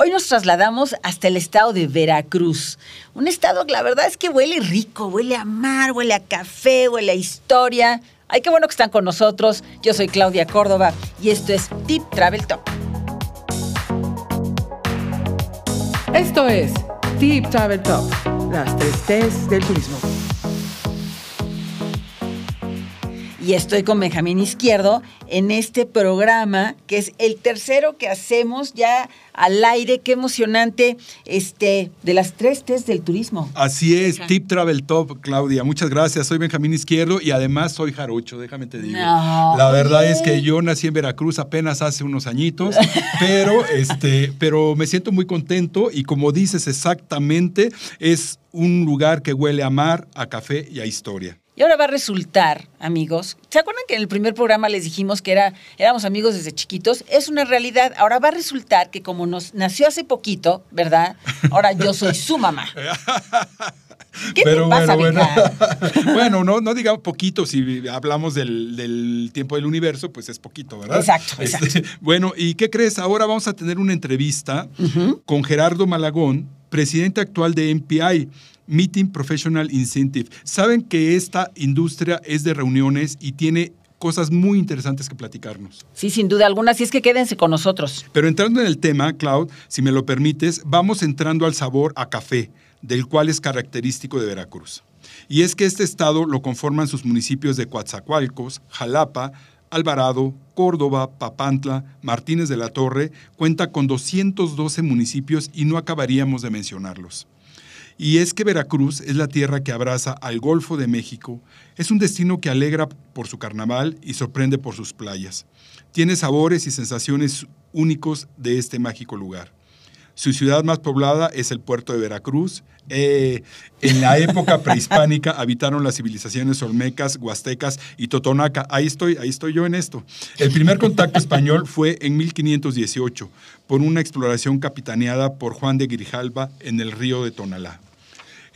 Hoy nos trasladamos hasta el estado de Veracruz. Un estado que la verdad es que huele rico, huele a mar, huele a café, huele a historia. Ay, qué bueno que están con nosotros. Yo soy Claudia Córdoba y esto es Tip Travel Top. Esto es Tip Travel Top, las tres T's del turismo. Y estoy con Benjamín Izquierdo en este programa que es el tercero que hacemos ya al aire. Qué emocionante este de las tres T's del turismo. Así es, Tip Travel Top, Claudia. Muchas gracias. Soy Benjamín Izquierdo y además soy jarocho, déjame te digo. La verdad es que yo nací en Veracruz apenas hace unos añitos, pero este, pero me siento muy contento y como dices exactamente, es un lugar que huele a mar, a café y a historia. Y ahora va a resultar, amigos, ¿se acuerdan que en el primer programa les dijimos que era, éramos amigos desde chiquitos? Es una realidad. Ahora va a resultar que como nos nació hace poquito, ¿verdad? Ahora yo soy su mamá. ¿Qué te pasa, bueno, bueno. bueno, no, no digamos poquito, si hablamos del, tiempo del universo, pues es poquito, ¿verdad? Exacto, este, exacto. bueno, ¿y qué crees? Ahora vamos a tener una entrevista con Gerardo Malagón, presidente actual de MPI Meeting Professional Incentive. Saben que esta industria es de reuniones y tiene cosas muy interesantes que platicarnos. Sí, sin duda alguna, así es que quédense con nosotros. Pero entrando en el tema, Cloud, si me lo permites, vamos entrando al sabor a café, del cual es característico de Veracruz. Y es que este estado lo conforman sus municipios de Coatzacoalcos, Jalapa, Alvarado, Córdoba, Papantla, Martínez de la Torre, cuenta con 212 municipios y no acabaríamos de mencionarlos. Y es que Veracruz es la tierra que abraza al Golfo de México, es un destino que alegra por su carnaval y sorprende por sus playas. Tiene sabores y sensaciones únicos de este mágico lugar. Su ciudad más poblada es el puerto de Veracruz. Eh, en la época prehispánica habitaron las civilizaciones olmecas, huastecas y totonaca. Ahí estoy, ahí estoy yo en esto. El primer contacto español fue en 1518 por una exploración capitaneada por Juan de Grijalva en el río de Tonalá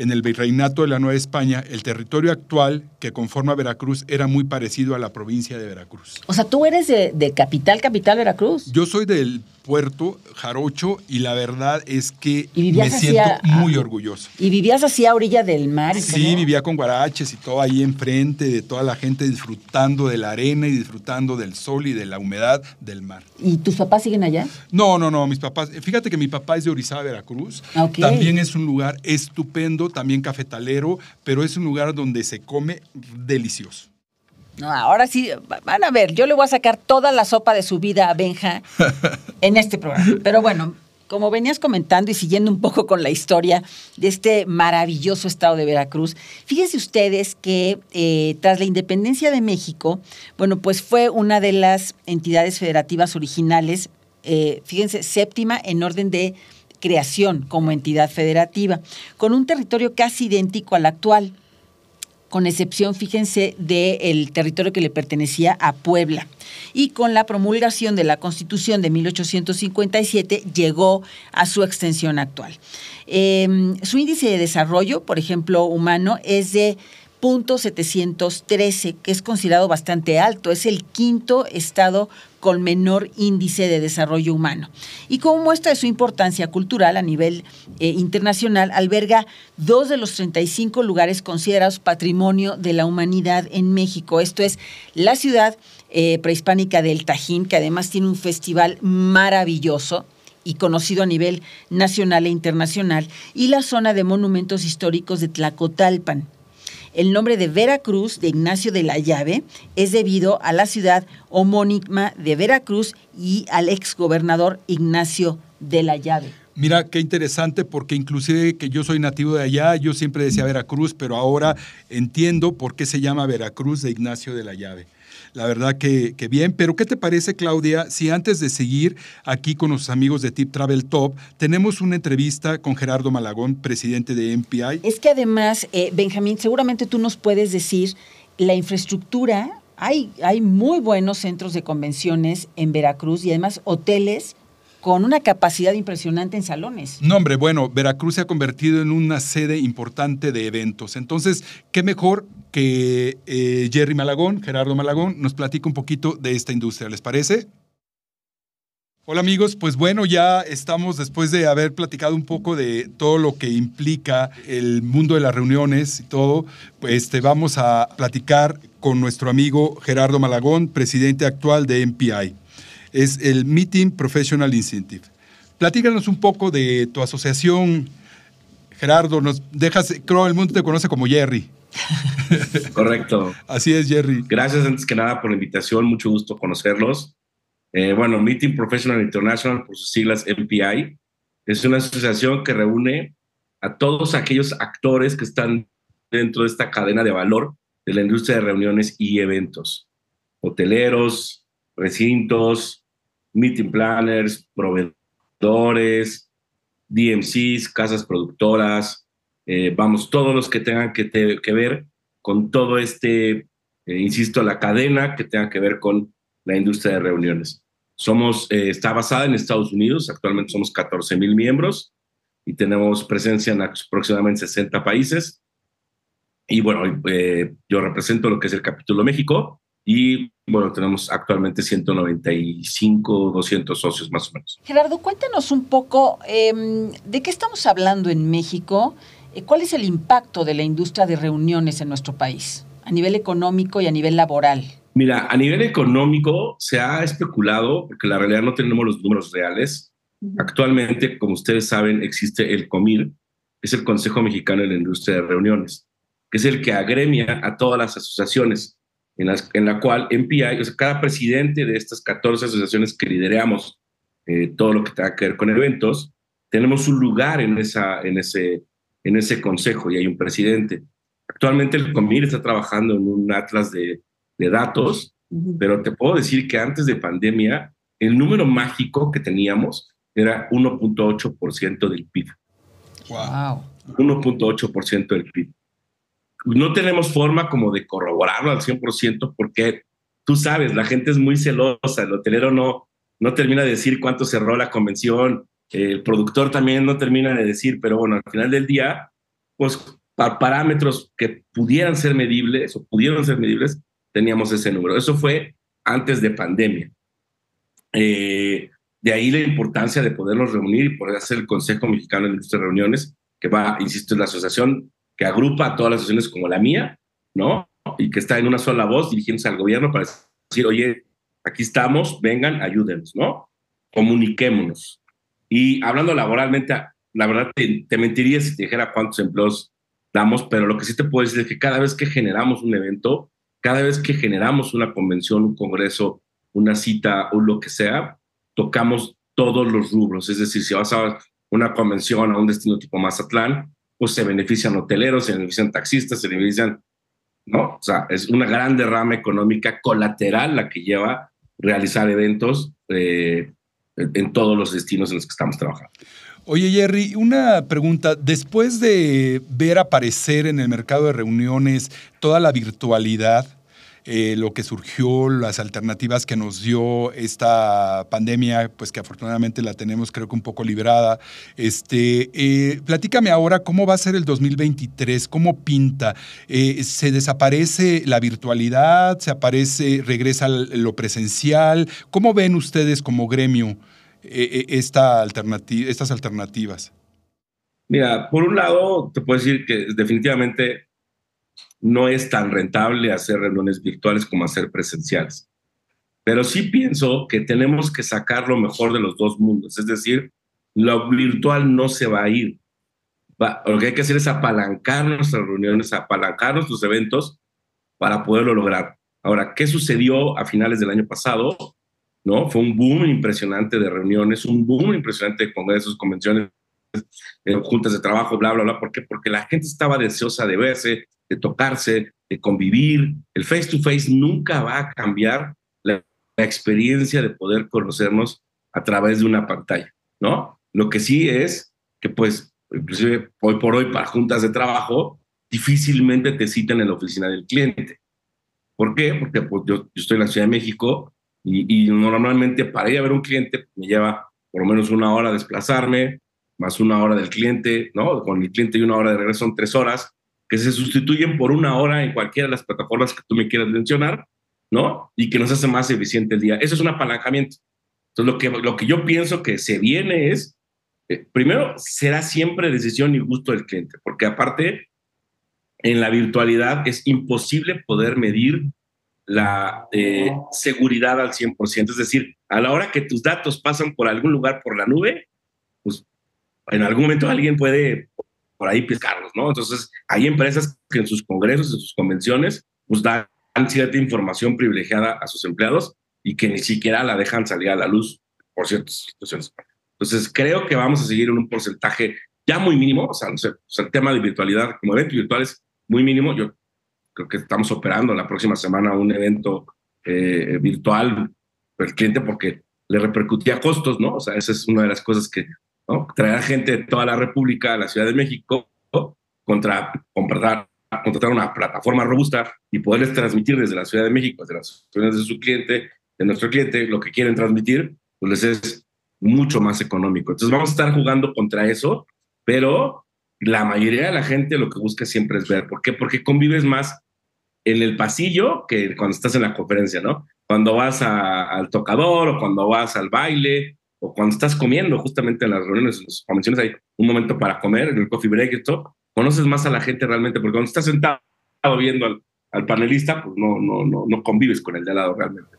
en el virreinato de la Nueva España, el territorio actual que conforma Veracruz era muy parecido a la provincia de Veracruz. O sea, tú eres de, de capital, capital Veracruz. Yo soy del puerto jarocho y la verdad es que me siento muy orgulloso. ¿Y vivías así a orilla del mar? sí, vivía con guaraches y todo ahí enfrente de toda la gente disfrutando de la arena y disfrutando del sol y de la humedad del mar. ¿Y tus papás siguen allá? No, no, no, mis papás, fíjate que mi papá es de Orizaba, Veracruz. También es un lugar estupendo, también cafetalero, pero es un lugar donde se come delicioso. No, ahora sí, van a ver, yo le voy a sacar toda la sopa de su vida a Benja en este programa. Pero bueno, como venías comentando y siguiendo un poco con la historia de este maravilloso estado de Veracruz, fíjense ustedes que eh, tras la independencia de México, bueno, pues fue una de las entidades federativas originales, eh, fíjense, séptima en orden de creación como entidad federativa, con un territorio casi idéntico al actual con excepción, fíjense, del territorio que le pertenecía a Puebla. Y con la promulgación de la Constitución de 1857 llegó a su extensión actual. Em, su índice de desarrollo, por ejemplo, humano, es de .713, que es considerado bastante alto. Es el quinto estado con menor índice de desarrollo humano. Y como muestra de su importancia cultural a nivel eh, internacional, alberga dos de los 35 lugares considerados patrimonio de la humanidad en México. Esto es la ciudad eh, prehispánica del Tajín, que además tiene un festival maravilloso y conocido a nivel nacional e internacional, y la zona de monumentos históricos de Tlacotalpan, el nombre de Veracruz de Ignacio de la Llave es debido a la ciudad homónima de Veracruz y al exgobernador Ignacio de la Llave. Mira, qué interesante porque inclusive que yo soy nativo de allá, yo siempre decía Veracruz, pero ahora entiendo por qué se llama Veracruz de Ignacio de la Llave. La verdad que, bien. Pero ¿qué te parece, Claudia, si antes de seguir aquí con los amigos de Tip Travel Top, tenemos una entrevista con Gerardo Malagón, presidente de MPI? Es que además, eh, Benjamín, seguramente tú nos puedes decir la infraestructura. Hay, hay muy buenos centros de convenciones en Veracruz y además hoteles con una capacidad impresionante en salones. No, hombre, bueno, Veracruz se ha convertido en una sede importante de eventos. Entonces, qué mejor que eh, Jerry Malagón, Gerardo Malagón, nos platique un poquito de esta industria. ¿Les parece? Hola amigos, pues bueno, ya estamos después de haber platicado un poco de todo lo que implica el mundo de las reuniones y todo, pues este, vamos a platicar con nuestro amigo Gerardo Malagón, presidente actual de MPI. Es el Meeting Professional Incentive. Platícanos un poco de tu asociación, Gerardo, nos dejas, creo el mundo te conoce como Jerry. Correcto. Así es, Jerry. Gracias antes que nada por la invitación, mucho gusto conocerlos. Eh, bueno, Meeting Professional International, por sus siglas MPI, es una asociación que reúne a todos aquellos actores que están dentro de esta cadena de valor de la industria de reuniones y eventos. Hoteleros, recintos, meeting planners, proveedores, DMCs, casas productoras, eh, vamos, todos los que tengan que, ver con todo este, eh, insisto, la cadena que tenga que ver con la industria de reuniones. Somos, eh, está basada en Estados Unidos, actualmente somos 14 mil miembros y tenemos presencia en aproximadamente 60 países. Y bueno, eh, yo represento lo que es el capítulo México y bueno, tenemos actualmente 195, 200 socios más o menos. Gerardo, cuéntanos un poco em, de qué estamos hablando en México. Eh, ¿Cuál es el impacto de la industria de reuniones en nuestro país a nivel económico y a nivel laboral? Mira, a nivel económico se ha especulado, porque la realidad no tenemos los números reales. Actualmente, como ustedes saben, existe el COMIR, es el Consejo Mexicano de la Industria de Reuniones, que es el que agremia a todas las asociaciones, en, las, en la cual MPI, o sea, cada presidente de estas 14 asociaciones que lideramos eh, todo lo que tenga que ver con eventos, tenemos un lugar en, esa, en, ese, en ese consejo y hay un presidente. Actualmente el COMIR está trabajando en un atlas de de datos, pero te puedo decir que antes de pandemia, el número mágico que teníamos era 1.8% del PIB. Wow. 1.8% del PIB. No tenemos forma como de corroborarlo al 100% porque tú sabes, la gente es muy celosa, el hotelero no, no termina de decir cuánto cerró la convención, el productor también no termina de decir, pero bueno, al final del día, pues parámetros que pudieran ser medibles o pudieron ser medibles, teníamos ese número. Eso fue antes de pandemia. Eh, de ahí la importancia de podernos reunir y poder hacer el Consejo Mexicano de Industria Reuniones, que va, insisto, es la asociación que agrupa a todas las asociaciones como la mía, ¿no? Y que está en una sola voz dirigiéndose al gobierno para decir, oye, aquí estamos, vengan, ayúdenos, ¿no? Comuniquémonos. Y hablando laboralmente, la verdad te, te mentiría si te dijera cuántos empleos damos, pero lo que sí te puedo decir es que cada vez que generamos un evento, cada vez que generamos una convención, un congreso, una cita o lo que sea, tocamos todos los rubros. Es decir, si vas a una convención a un destino tipo Mazatlán, pues se benefician hoteleros, se benefician taxistas, se benefician, ¿no? O sea, es una gran derrama económica colateral la que lleva realizar eventos eh, en todos los destinos en los que estamos trabajando. Oye, Jerry, una pregunta. Después de ver aparecer en el mercado de reuniones toda la virtualidad, eh, lo que surgió, las alternativas que nos dio esta pandemia, pues que afortunadamente la tenemos creo que un poco librada. Este, eh, platícame ahora cómo va a ser el 2023, cómo pinta. Eh, ¿Se desaparece la virtualidad? ¿Se aparece, regresa lo presencial? ¿Cómo ven ustedes como gremio? Esta alternativa, estas alternativas? Mira, por un lado, te puedo decir que definitivamente no es tan rentable hacer reuniones virtuales como hacer presenciales. Pero sí pienso que tenemos que sacar lo mejor de los dos mundos. Es decir, lo virtual no se va a ir. lo que hay que hacer es apalancar nuestras reuniones, apalancar nuestros eventos para poderlo lograr. Ahora, ¿qué sucedió a finales del año pasado? ¿no? Fue un boom impresionante de reuniones, un boom impresionante de congresos, convenciones, eh, juntas de trabajo, bla, bla, bla. ¿Por qué? Porque la gente estaba deseosa de verse, de tocarse, de convivir. El face to face nunca va a cambiar la, experiencia de poder conocernos a través de una pantalla, ¿no? Lo que sí es que, pues, inclusive hoy por hoy para juntas de trabajo, difícilmente te citan en la oficina del cliente. ¿Por qué? Porque pues, yo, yo estoy en la Ciudad de México, y, normalmente para ir a ver un cliente me lleva por lo menos una hora desplazarme, más una hora del cliente, ¿no? Con el cliente y una hora de regreso son tres horas, que se sustituyen por una hora en cualquiera de las plataformas que tú me quieras mencionar, ¿no? Y que nos hace más eficiente el día. Eso es un apalancamiento. Entonces, lo que, lo que yo pienso que se viene es, eh, primero, será siempre decisión y gusto del cliente, porque aparte, en la virtualidad es imposible poder medir la eh, seguridad al 100%. Es decir, a la hora que tus datos pasan por algún lugar por la nube, en algún momento alguien puede por ahí pescarlos, ¿no? Entonces, hay empresas que en sus congresos, en sus convenciones, pues dan cierta información privilegiada a sus empleados y que ni siquiera la dejan salir a la luz por ciertas situaciones. Entonces, creo que vamos a seguir en un porcentaje ya muy mínimo, o sea, no sé, el tema de virtualidad como eventos virtuales muy mínimo. Yo creo que estamos operando la próxima semana un evento eh, virtual para el cliente porque le repercutía costos, ¿no? O sea, esa es una de las cosas que, ¿no? Traer gente de toda la República a la Ciudad de México contra contratar, contratar una plataforma robusta y poderles transmitir desde la Ciudad de México, desde las ciudades de su cliente, de nuestro cliente, lo que quieren transmitir, pues les es mucho más económico. Entonces vamos a estar jugando contra eso, pero la mayoría de la gente lo que busca siempre es ver. ¿Por qué? Porque convives más en el pasillo que cuando estás en la conferencia, ¿no? Cuando vas al tocador o cuando vas al baile o cuando estás comiendo, justamente en las reuniones, en las convenciones hay un momento para comer, en el coffee break y esto, conoces más a la gente realmente, porque cuando estás sentado viendo al, panelista, pues no, no, no, no convives con el de al lado realmente.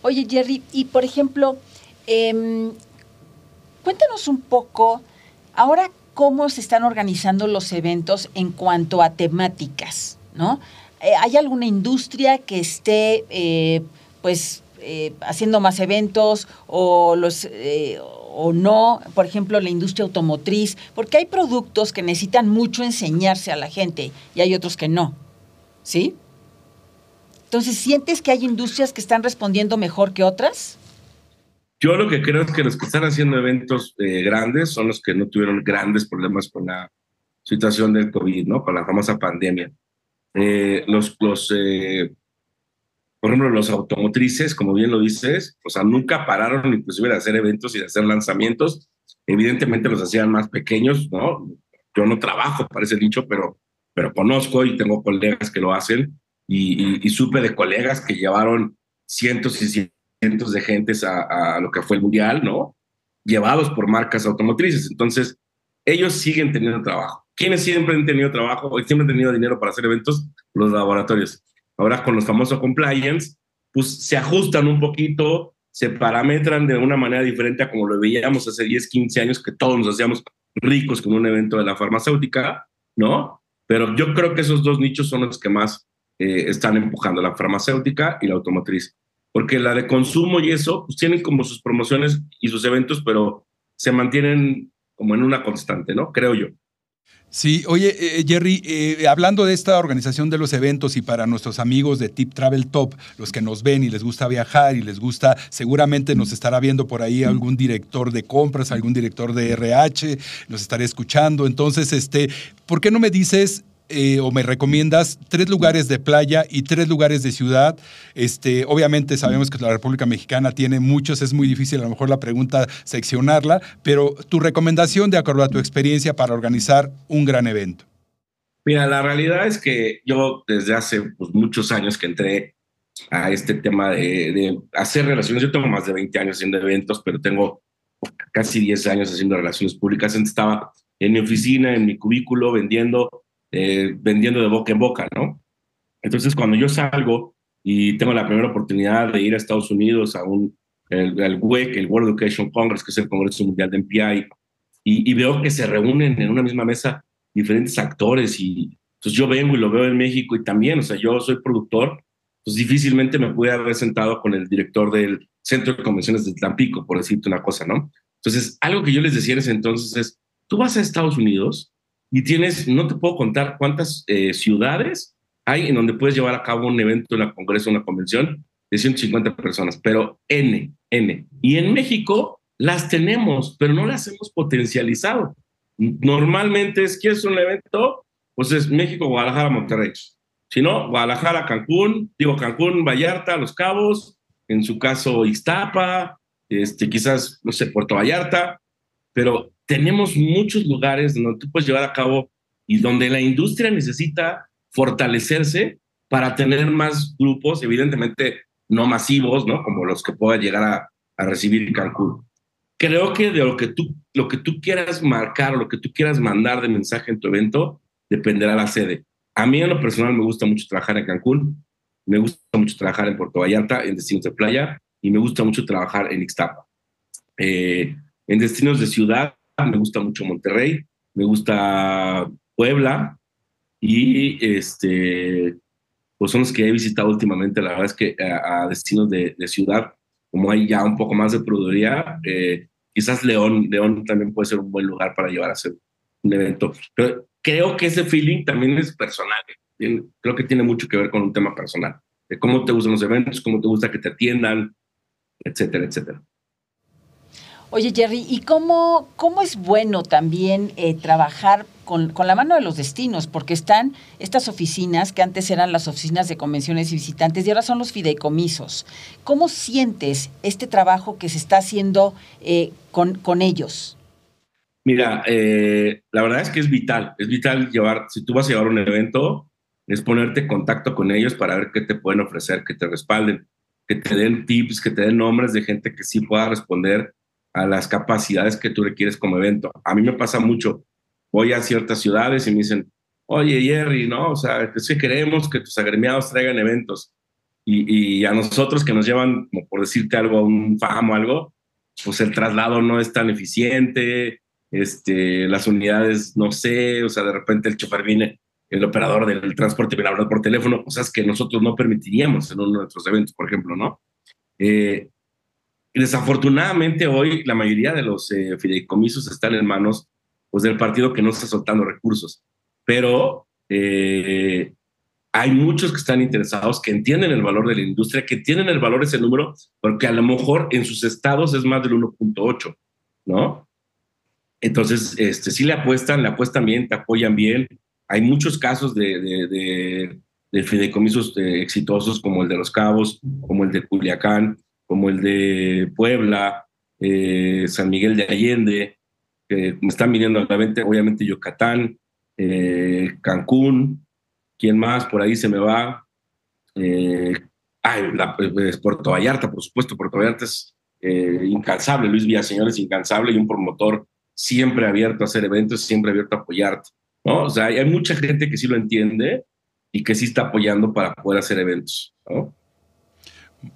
Oye, Jerry, y por ejemplo, em, cuéntanos un poco, ahora cómo se están organizando los eventos en cuanto a temáticas, ¿no? Eh, ¿Hay alguna industria que esté, eh, pues, eh, haciendo más eventos o los o no, por ejemplo, la industria automotriz, porque hay productos que necesitan mucho enseñarse a la gente y hay otros que no. ¿Sí? Entonces, ¿sientes que hay industrias que están respondiendo mejor que otras? Yo lo que creo es que los que están haciendo eventos eh, grandes son los que no tuvieron grandes problemas con la situación del COVID, ¿no? Con la famosa pandemia. Eh, los, los eh, por ejemplo, los automotrices, como bien lo dices, o sea, nunca pararon inclusive de hacer eventos y de hacer lanzamientos. Evidentemente los hacían más pequeños, ¿no? Yo no trabajo para ese dicho, pero, pero conozco y tengo colegas que lo hacen y, y, supe de colegas que llevaron cientos y cientos de gentes a, lo que fue el Mundial, ¿no? Llevados por marcas automotrices. Entonces, ellos siguen teniendo trabajo. ¿Quiénes siempre han tenido trabajo? Siempre han tenido dinero para hacer eventos, los laboratorios. Ahora con los famosos compliance, pues se ajustan un poquito, se parametran de una manera diferente a como lo veíamos hace 10, 15 años, que todos nos hacíamos ricos con un evento de la farmacéutica, ¿no? Pero yo creo que esos dos nichos son los que más eh, están empujando, la farmacéutica y la automotriz porque la de consumo y eso, pues tienen como sus promociones y sus eventos, pero se mantienen como en una constante, ¿no? Creo yo. Sí, oye, eh, Jerry, eh, hablando de esta organización de los eventos y para nuestros amigos de Tip Travel Top, los que nos ven y les gusta viajar y les gusta, seguramente nos estará viendo por ahí algún director de compras, algún director de RH, nos estaré escuchando. Entonces, este, ¿por qué no me dices eh, o me recomiendas tres lugares de playa y tres lugares de ciudad. Este, obviamente sabemos que la República Mexicana tiene muchos, es muy difícil a lo mejor la pregunta seccionarla, pero tu recomendación de acuerdo a tu experiencia para organizar un gran evento. Mira, la realidad es que yo desde hace pues, muchos años que entré a este tema de, de, hacer relaciones, yo tengo más de 20 años haciendo eventos, pero tengo casi 10 años haciendo relaciones públicas. Antes estaba en mi oficina, en mi cubículo, vendiendo eh, vendiendo de boca en boca, ¿no? Entonces, cuando yo salgo y tengo la primera oportunidad de ir a Estados Unidos a un, el, WEC, el World Education Congress, que es el Congreso Mundial de MPI, y, y, veo que se reúnen en una misma mesa diferentes actores y entonces pues, yo vengo y lo veo en México y también, o sea, yo soy productor, pues difícilmente me pude haber sentado con el director del Centro de Convenciones de Tampico, por decirte una cosa, ¿no? Entonces, algo que yo les decía en ese entonces es, tú vas a Estados Unidos y tienes, no te puedo contar cuántas eh, ciudades hay en donde puedes llevar a cabo un evento, una congreso, una convención de 150 personas, pero N, N. Y en México las tenemos, pero no las hemos potencializado. Normalmente es, ¿quieres un evento? Pues es México, Guadalajara, Monterrey. Si no, Guadalajara, Cancún, digo Cancún, Vallarta, Los Cabos, en su caso Iztapa, este, quizás, no sé, Puerto Vallarta, pero tenemos muchos lugares donde tú puedes llevar a cabo y donde la industria necesita fortalecerse para tener más grupos, evidentemente no masivos, ¿no? Como los que pueda llegar a, a recibir Cancún. Creo que de lo que tú, lo que tú quieras marcar, lo que tú quieras mandar de mensaje en tu evento, dependerá la sede. A mí en lo personal me gusta mucho trabajar en Cancún, me gusta mucho trabajar en Puerto Vallarta, en destinos de playa, y me gusta mucho trabajar en Ixtapa. Eh, en destinos de ciudad, me gusta mucho Monterrey, me gusta Puebla, y este, pues son los que he visitado últimamente. La verdad es que a, destinos de, ciudad, como hay ya un poco más de produciría, eh, quizás León, León también puede ser un buen lugar para llevar a hacer un evento. Pero creo que ese feeling también es personal. creo que tiene mucho que ver con un tema personal, de cómo te gustan los eventos, cómo te gusta que te atiendan, etcétera, etcétera. Oye, Jerry, ¿y cómo, cómo es bueno también eh, trabajar con, la mano de los destinos? Porque están estas oficinas que antes eran las oficinas de convenciones y visitantes y ahora son los fideicomisos. ¿Cómo sientes este trabajo que se está haciendo eh, con, con ellos? Mira, eh, la verdad es que es vital, es vital llevar, si tú vas a llevar un evento, es ponerte en contacto con ellos para ver qué te pueden ofrecer, que te respalden, que te den tips, que te den nombres de gente que sí pueda responder a las capacidades que tú requieres como evento. A mí me pasa mucho, voy a ciertas ciudades y me dicen, oye Jerry, ¿no? O sea, que sí queremos que tus agremiados traigan eventos. Y, a nosotros que nos llevan, como por decirte algo, a un FAM o algo, pues el traslado no es tan eficiente, este, las unidades, no sé, o sea, de repente el chofer viene, el operador del transporte viene a hablar por teléfono, cosas que nosotros no permitiríamos en uno de nuestros eventos, por ejemplo, ¿no? Eh, desafortunadamente hoy la mayoría de los eh, fideicomisos están en manos pues, del partido que no está soltando recursos, pero eh, hay muchos que están interesados, que entienden el valor de la industria, que tienen el valor ese número, porque a lo mejor en sus estados es más del 1.8, ¿no? Entonces, este, sí le apuestan, le apuestan bien, te apoyan bien. Hay muchos casos de, de, de fideicomisos eh, exitosos como el de Los Cabos, como el de Culiacán, como el de Puebla, eh, San Miguel de Allende, que me están viniendo a la mente, obviamente Yucatán, eh, Cancún, ¿quién más? Por ahí se me va. Eh, pues, Puerto Vallarta, por supuesto, Puerto Vallarta es incansable, Luis Villaseñor es incansable y un promotor siempre abierto a hacer eventos, siempre abierto a apoyarte. ¿no? O sea, hay mucha gente que sí lo entiende y que sí está apoyando para poder hacer eventos. ¿no?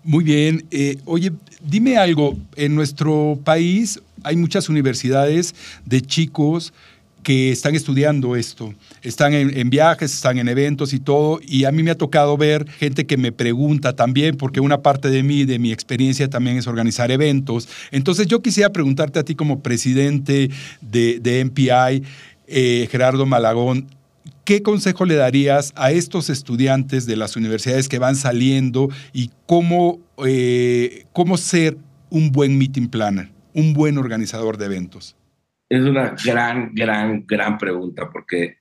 Muy bien. Eh, oye, dime algo. En nuestro país hay muchas universidades de chicos que están estudiando esto, están en, viajes, están en eventos y todo, y a mí me ha tocado ver gente que me pregunta también, porque una parte de mí, de mi experiencia también es organizar eventos. Entonces yo quisiera preguntarte a ti como presidente de, MPI, eh, Gerardo Malagón, ¿qué consejo le darías a estos estudiantes de las universidades que van saliendo y cómo, eh, cómo ser un buen meeting planner, un buen organizador de eventos? Es una gran, gran, gran pregunta porque,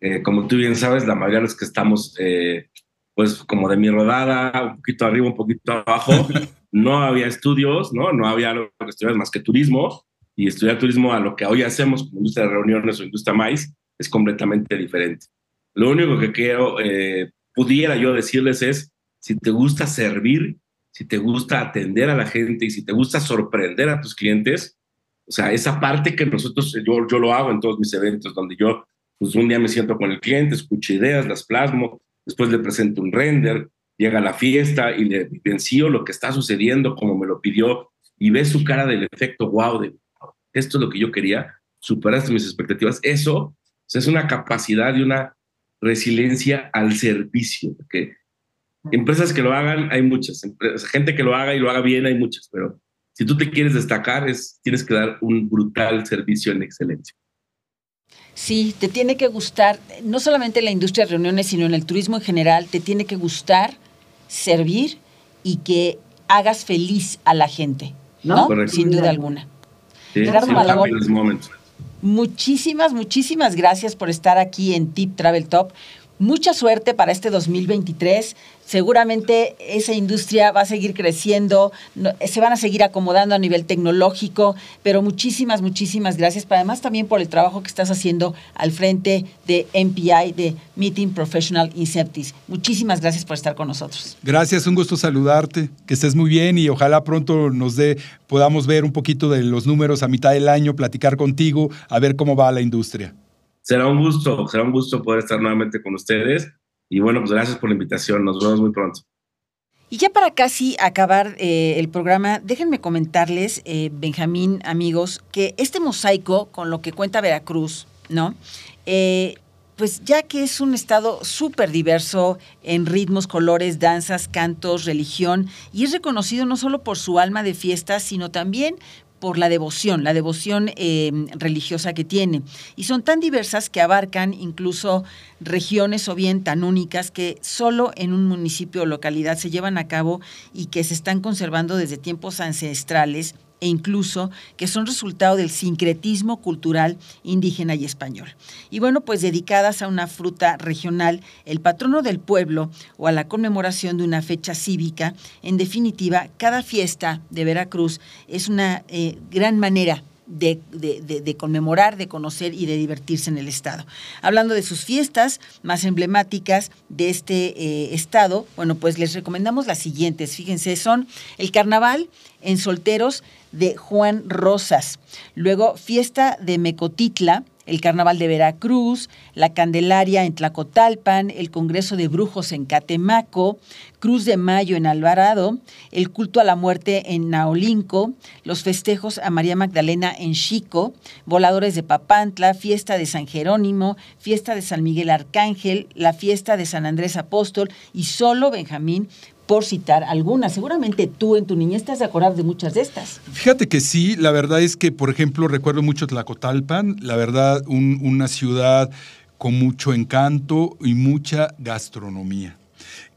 eh, como tú bien sabes, la mayoría de los que estamos, eh, pues como de mi rodada, un poquito arriba, un poquito abajo, no había estudios, ¿no? No había algo que estudiar más que turismo y estudiar turismo a lo que hoy hacemos como industria de reuniones o industria maíz es completamente diferente. Lo único que quiero, eh, pudiera yo decirles es, si te gusta servir, si te gusta atender a la gente y si te gusta sorprender a tus clientes, o sea, esa parte que nosotros, yo, yo lo hago en todos mis eventos, donde yo, pues un día me siento con el cliente, escucho ideas, las plasmo, después le presento un render, llega a la fiesta y le vivencio lo que está sucediendo como me lo pidió y ve su cara del efecto wow de esto es lo que yo quería, superaste mis expectativas. Eso es una capacidad y una resiliencia al servicio, porque empresas que lo hagan hay muchas, gente que lo haga y lo haga bien hay muchas, pero si tú te quieres destacar es tienes que dar un brutal servicio en excelencia. Sí, te tiene que gustar, no solamente en la industria de reuniones, sino en el turismo en general, te tiene que gustar servir y que hagas feliz a la gente, ¿no? Sin duda alguna. Sí, Gerardo Muchísimas, muchísimas gracias por estar aquí en Tip Travel Top. Mucha suerte para este 2023. Seguramente esa industria va a seguir creciendo, se van a seguir acomodando a nivel tecnológico, pero muchísimas, muchísimas gracias. además también por el trabajo que estás haciendo al frente de MPI, de Meeting Professional Incentives. Muchísimas gracias por estar con nosotros. Gracias, un gusto saludarte, que estés muy bien y ojalá pronto nos dé, podamos ver un poquito de los números a mitad del año, platicar contigo, a ver cómo va la industria. Será un gusto, será un gusto poder estar nuevamente con ustedes. Y bueno, pues gracias por la invitación. Nos vemos muy pronto. Y ya para casi acabar eh, el programa, déjenme comentarles, eh, Benjamín, amigos, que este mosaico con lo que cuenta Veracruz, ¿no? Eh, pues ya que es un estado súper diverso en ritmos, colores, danzas, cantos, religión, y es reconocido no solo por su alma de fiesta, sino también por la devoción, la devoción em, religiosa que tiene. Y son tan diversas que abarcan incluso regiones o bien tan únicas que solo en un municipio o localidad se llevan a cabo y que se están conservando desde tiempos ancestrales e incluso que son resultado del sincretismo cultural indígena y español. Y bueno, pues dedicadas a una fruta regional, el patrono del pueblo o a la conmemoración de una fecha cívica, en definitiva, cada fiesta de Veracruz es una eh, gran manera de, conmemorar, de conocer y de divertirse en el Estado. Hablando de sus fiestas más emblemáticas de este eh, Estado, bueno, pues les recomendamos las siguientes. Fíjense, son el carnaval en solteros de Juan Rosas, luego fiesta de Mecotitla, el Carnaval de Veracruz, la Candelaria en Tlacotalpan, el Congreso de Brujos en Catemaco, Cruz de Mayo en Alvarado, el culto a la muerte en Naolinco, los festejos a María Magdalena en Chico, voladores de Papantla, fiesta de San Jerónimo, fiesta de San Miguel Arcángel, la fiesta de San Andrés Apóstol y solo Benjamín citar algunas. Seguramente tú en tu niñez estás de acordar de muchas de estas. Fíjate que sí, la verdad es que, por ejemplo, recuerdo mucho Tlacotalpan, la verdad, una ciudad con mucho encanto y mucha gastronomía.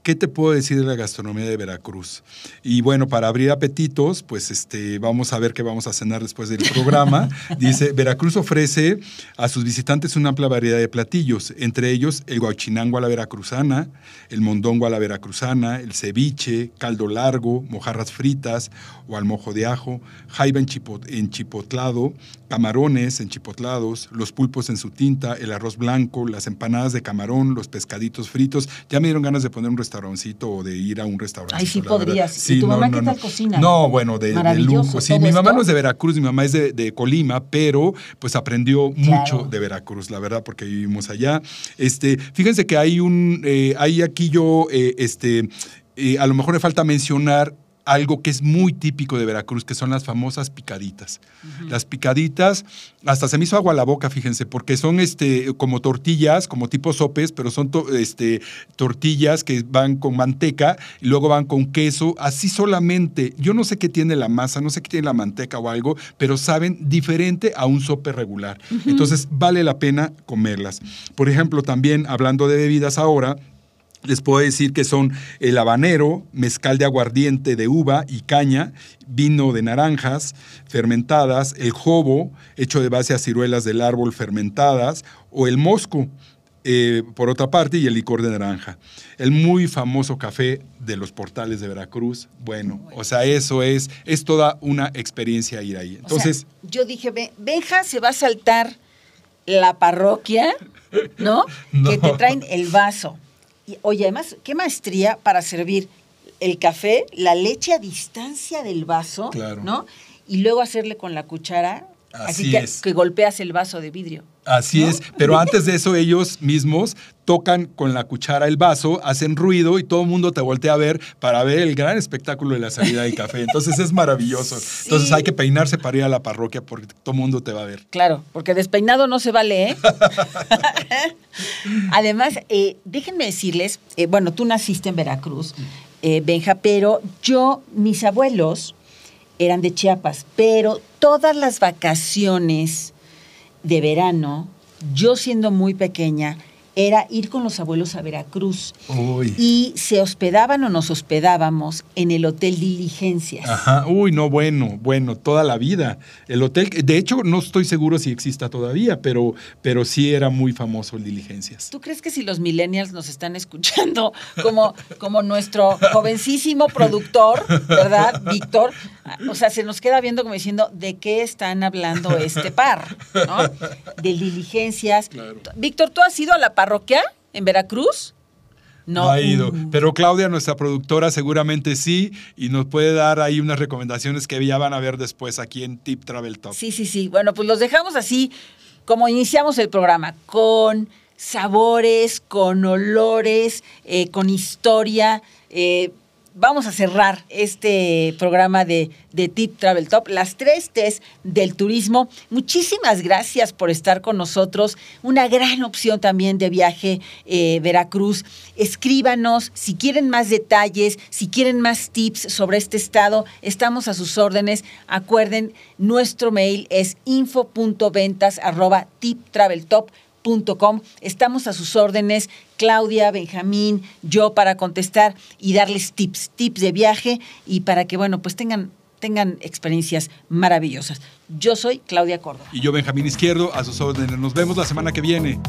¿Qué te puedo decir de la gastronomía de Veracruz? Y bueno, para abrir apetitos, pues este, vamos a ver qué vamos a cenar después del programa. Dice, Veracruz ofrece a sus visitantes una amplia variedad de platillos, entre ellos el guachinango a la veracruzana, el mondongo a la veracruzana, el ceviche, caldo largo, mojarras fritas o al mojo de ajo, jaiba enchipotlado, camarones enchipotlados, los pulpos en su tinta, el arroz blanco, las empanadas de camarón, los pescaditos fritos. Ya me dieron ganas de poner un restaurancito o de ir a un restaurante. Ay, sí podrías. ¿Y tu mamá qué tal cocina? No, bueno, de, lujo. Sí, mi mamá no es de Veracruz, mi mamá es de, Colima, pero pues aprendió mucho de Veracruz, la verdad, porque vivimos allá. Este, fíjense que hay un, eh, hay aquí yo, eh, este, eh, a lo mejor me falta mencionar algo que es muy típico de Veracruz, que son las famosas picaditas. Las picaditas, hasta se me hizo agua a la boca, fíjense, porque son este, como tortillas, como tipo sopes, pero son este, tortillas que van con manteca y luego van con queso, así solamente. Yo no sé qué tiene la masa, no sé qué tiene la manteca o algo, pero saben diferente a un sope regular. Entonces vale la pena comerlas. Por ejemplo, también hablando de bebidas ahora, les puedo decir que son el habanero, mezcal de aguardiente de uva y caña, vino de naranjas fermentadas, el jobo, hecho de base a ciruelas del árbol fermentadas, o el mosco, eh, por otra parte, y el licor de naranja. El muy famoso café de los portales de Veracruz. Bueno, o sea, eso es, es toda una experiencia ir ahí. Entonces. yo dije, Benja se va a saltar la parroquia, ¿no? Que te traen el vaso oye, además, qué maestría para servir el café, la leche a distancia del vaso, ¿no? Y luego hacerle con la cuchara, así, que, que golpeas el vaso de vidrio. Así es, pero antes de eso ellos mismos tocan con la cuchara el vaso, hacen ruido y todo el mundo te voltea a ver para ver el gran espectáculo de la salida del café. Entonces es maravilloso. Entonces hay que peinarse para ir a la parroquia porque todo el mundo te va a ver. Claro, porque despeinado no se vale, ¿eh? Además, eh, déjenme decirles, eh, bueno, tú naciste en Veracruz, eh, Benja, pero yo, mis abuelos eran de Chiapas, pero todas las vacaciones de verano, yo siendo muy pequeña, era ir con los abuelos a Veracruz. Uy. Y se hospedaban o nos hospedábamos en el Hotel Diligencias. Ajá, uy, no, bueno, bueno, toda la vida. El hotel, de hecho, no estoy seguro si exista todavía, pero, pero sí era muy famoso el Diligencias. ¿Tú crees que si los millennials nos están escuchando, como, como nuestro jovencísimo productor, ¿verdad, Víctor? O sea, se nos queda viendo como diciendo, ¿de qué están hablando este par? ¿no? De diligencias. Víctor, ¿tú has ido a la parroquia en Veracruz? No, ha ido. Pero Claudia, nuestra productora, seguramente sí, y nos puede dar ahí unas recomendaciones que ya van a ver después aquí en Tip Travel Top. Sí, sí, sí. Bueno, pues los dejamos así como iniciamos el programa, con sabores, con olores, eh, con historia. Eh, vamos a cerrar este programa de, Tip Travel Top, las tres T's del turismo. Muchísimas gracias por estar con nosotros. Una gran opción también de viaje eh, Veracruz. Escríbanos si quieren más detalles, si quieren más tips sobre este estado. Estamos a sus órdenes. Acuerden, nuestro mail es info.ventas arroba Estamos a sus órdenes, Claudia, Benjamín, yo para contestar y darles tips, tips de viaje y para que, bueno, pues tengan tengan experiencias maravillosas. Yo soy Claudia Córdoba. Y yo, Benjamín Izquierdo, a sus órdenes. Nos vemos la semana que viene.